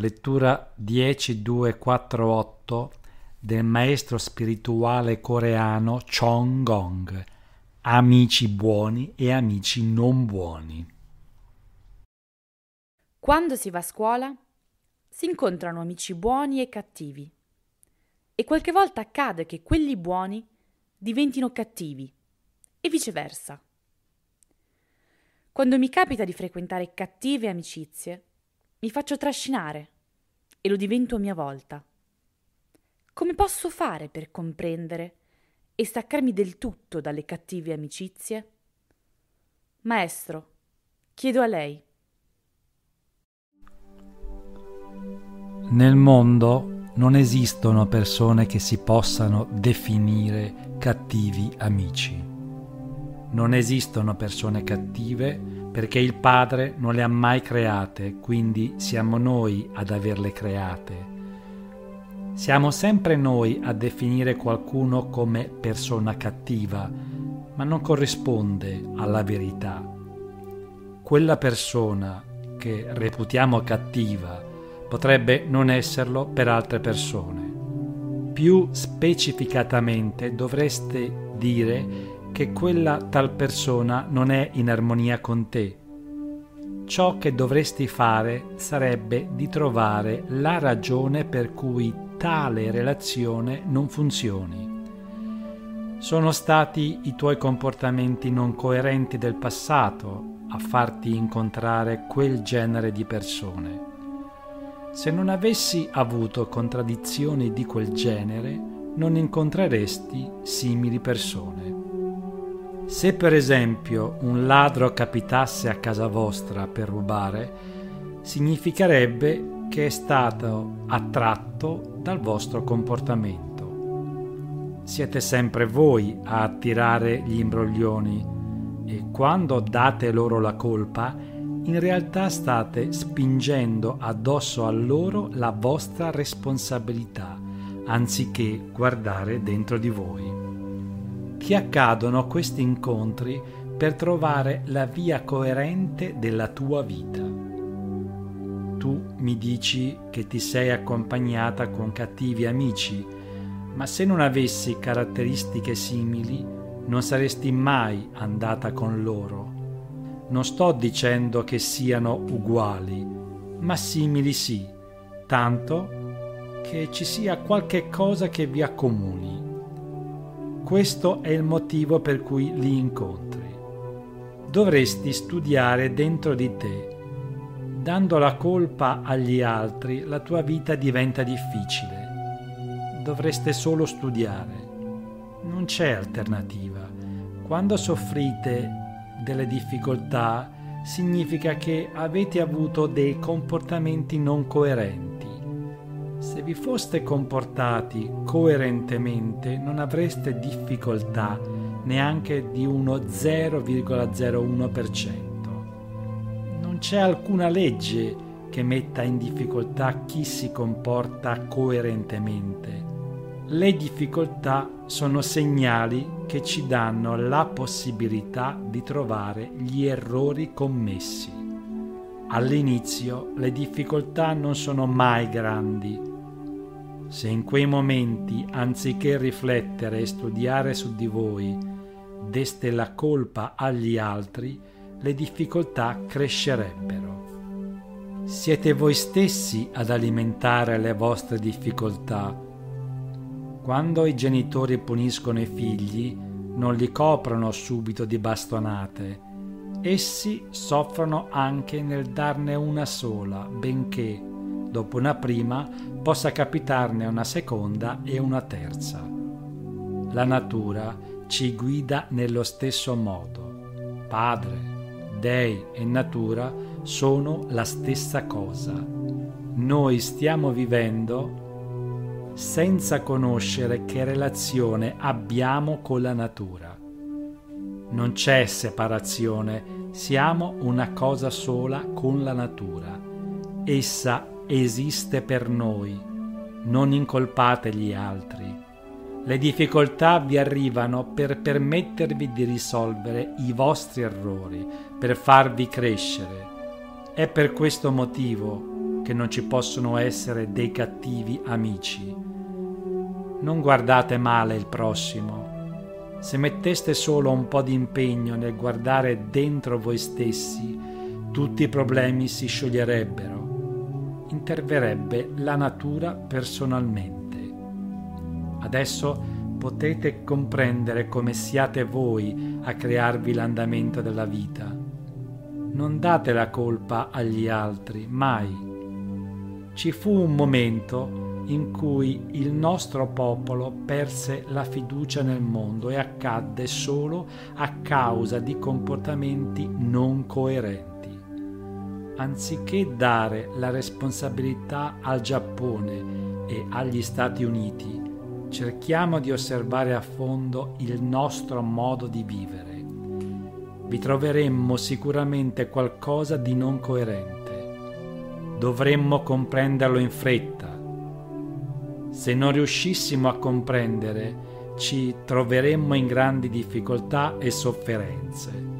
Lettura 10248 del maestro spirituale coreano Chong Gong. Amici buoni e amici non buoni. Quando si va a scuola si incontrano amici buoni e cattivi e qualche volta accade che quelli buoni diventino cattivi e viceversa. Quando mi capita di frequentare cattive amicizie, mi faccio trascinare e lo divento a mia volta. Come posso fare per comprendere e staccarmi del tutto dalle cattive amicizie? Maestro, chiedo a lei. Nel mondo non esistono persone che si possano definire cattivi amici. Non esistono persone cattive perché il Padre non le ha mai create, quindi siamo noi ad averle create. Siamo sempre noi a definire qualcuno come persona cattiva, ma non corrisponde alla verità. Quella persona che reputiamo cattiva potrebbe non esserlo per altre persone. Più specificatamente dovreste dire che quella tal persona non è in armonia con te. Ciò che dovresti fare sarebbe di trovare la ragione per cui tale relazione non funzioni. Sono stati i tuoi comportamenti non coerenti del passato a farti incontrare quel genere di persone. Se non avessi avuto contraddizioni di quel genere, non incontreresti simili persone. Se per esempio un ladro capitasse a casa vostra per rubare, significherebbe che è stato attratto dal vostro comportamento. Siete sempre voi a attirare gli imbroglioni e quando date loro la colpa, in realtà state spingendo addosso a loro la vostra responsabilità, anziché guardare dentro di voi ti accadono questi incontri per trovare la via coerente della tua vita. Tu mi dici che ti sei accompagnata con cattivi amici, ma se non avessi caratteristiche simili non saresti mai andata con loro. Non sto dicendo che siano uguali, ma simili sì, tanto che ci sia qualche cosa che vi accomuni. Questo è il motivo per cui li incontri. Dovresti studiare dentro di te. Dando la colpa agli altri, la tua vita diventa difficile. Dovreste solo studiare. Non c'è alternativa. Quando soffrite delle difficoltà, significa che avete avuto dei comportamenti non coerenti se vi foste comportati coerentemente non avreste difficoltà neanche di uno 0,01%. Non c'è alcuna legge che metta in difficoltà chi si comporta coerentemente. Le difficoltà sono segnali che ci danno la possibilità di trovare gli errori commessi. All'inizio le difficoltà non sono mai grandi, se in quei momenti, anziché riflettere e studiare su di voi, deste la colpa agli altri, le difficoltà crescerebbero. Siete voi stessi ad alimentare le vostre difficoltà. Quando i genitori puniscono i figli, non li coprono subito di bastonate. Essi soffrono anche nel darne una sola, benché, dopo una prima, possa capitarne una seconda e una terza. La natura ci guida nello stesso modo. Padre, dei e natura sono la stessa cosa. Noi stiamo vivendo senza conoscere che relazione abbiamo con la natura. Non c'è separazione, siamo una cosa sola con la natura. Essa esiste per noi. Non incolpate gli altri. Le difficoltà vi arrivano per permettervi di risolvere i vostri errori, per farvi crescere. È per questo motivo che non ci possono essere dei cattivi amici. Non guardate male il prossimo. Se metteste solo un po' di impegno nel guardare dentro voi stessi, tutti i problemi si scioglierebbero. Interverrebbe la natura personalmente. Adesso potete comprendere come siate voi a crearvi l'andamento della vita. Non date la colpa agli altri, mai. Ci fu un momento in cui il nostro popolo perse la fiducia nel mondo e accadde solo a causa di comportamenti non coerenti. Anziché dare la responsabilità al Giappone e agli Stati Uniti, cerchiamo di osservare a fondo il nostro modo di vivere. Vi troveremmo sicuramente qualcosa di non coerente. Dovremmo comprenderlo in fretta. Se non riuscissimo a comprendere, ci troveremmo in grandi difficoltà e sofferenze.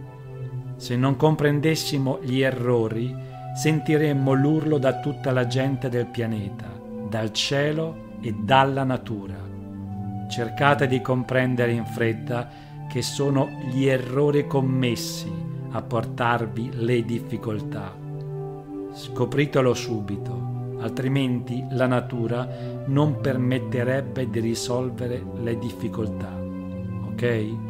Se non comprendessimo gli errori, sentiremmo l'urlo da tutta la gente del pianeta, dal cielo e dalla natura. Cercate di comprendere in fretta che sono gli errori commessi a portarvi le difficoltà. Scopritelo subito, altrimenti la natura non permetterebbe di risolvere le difficoltà. Ok?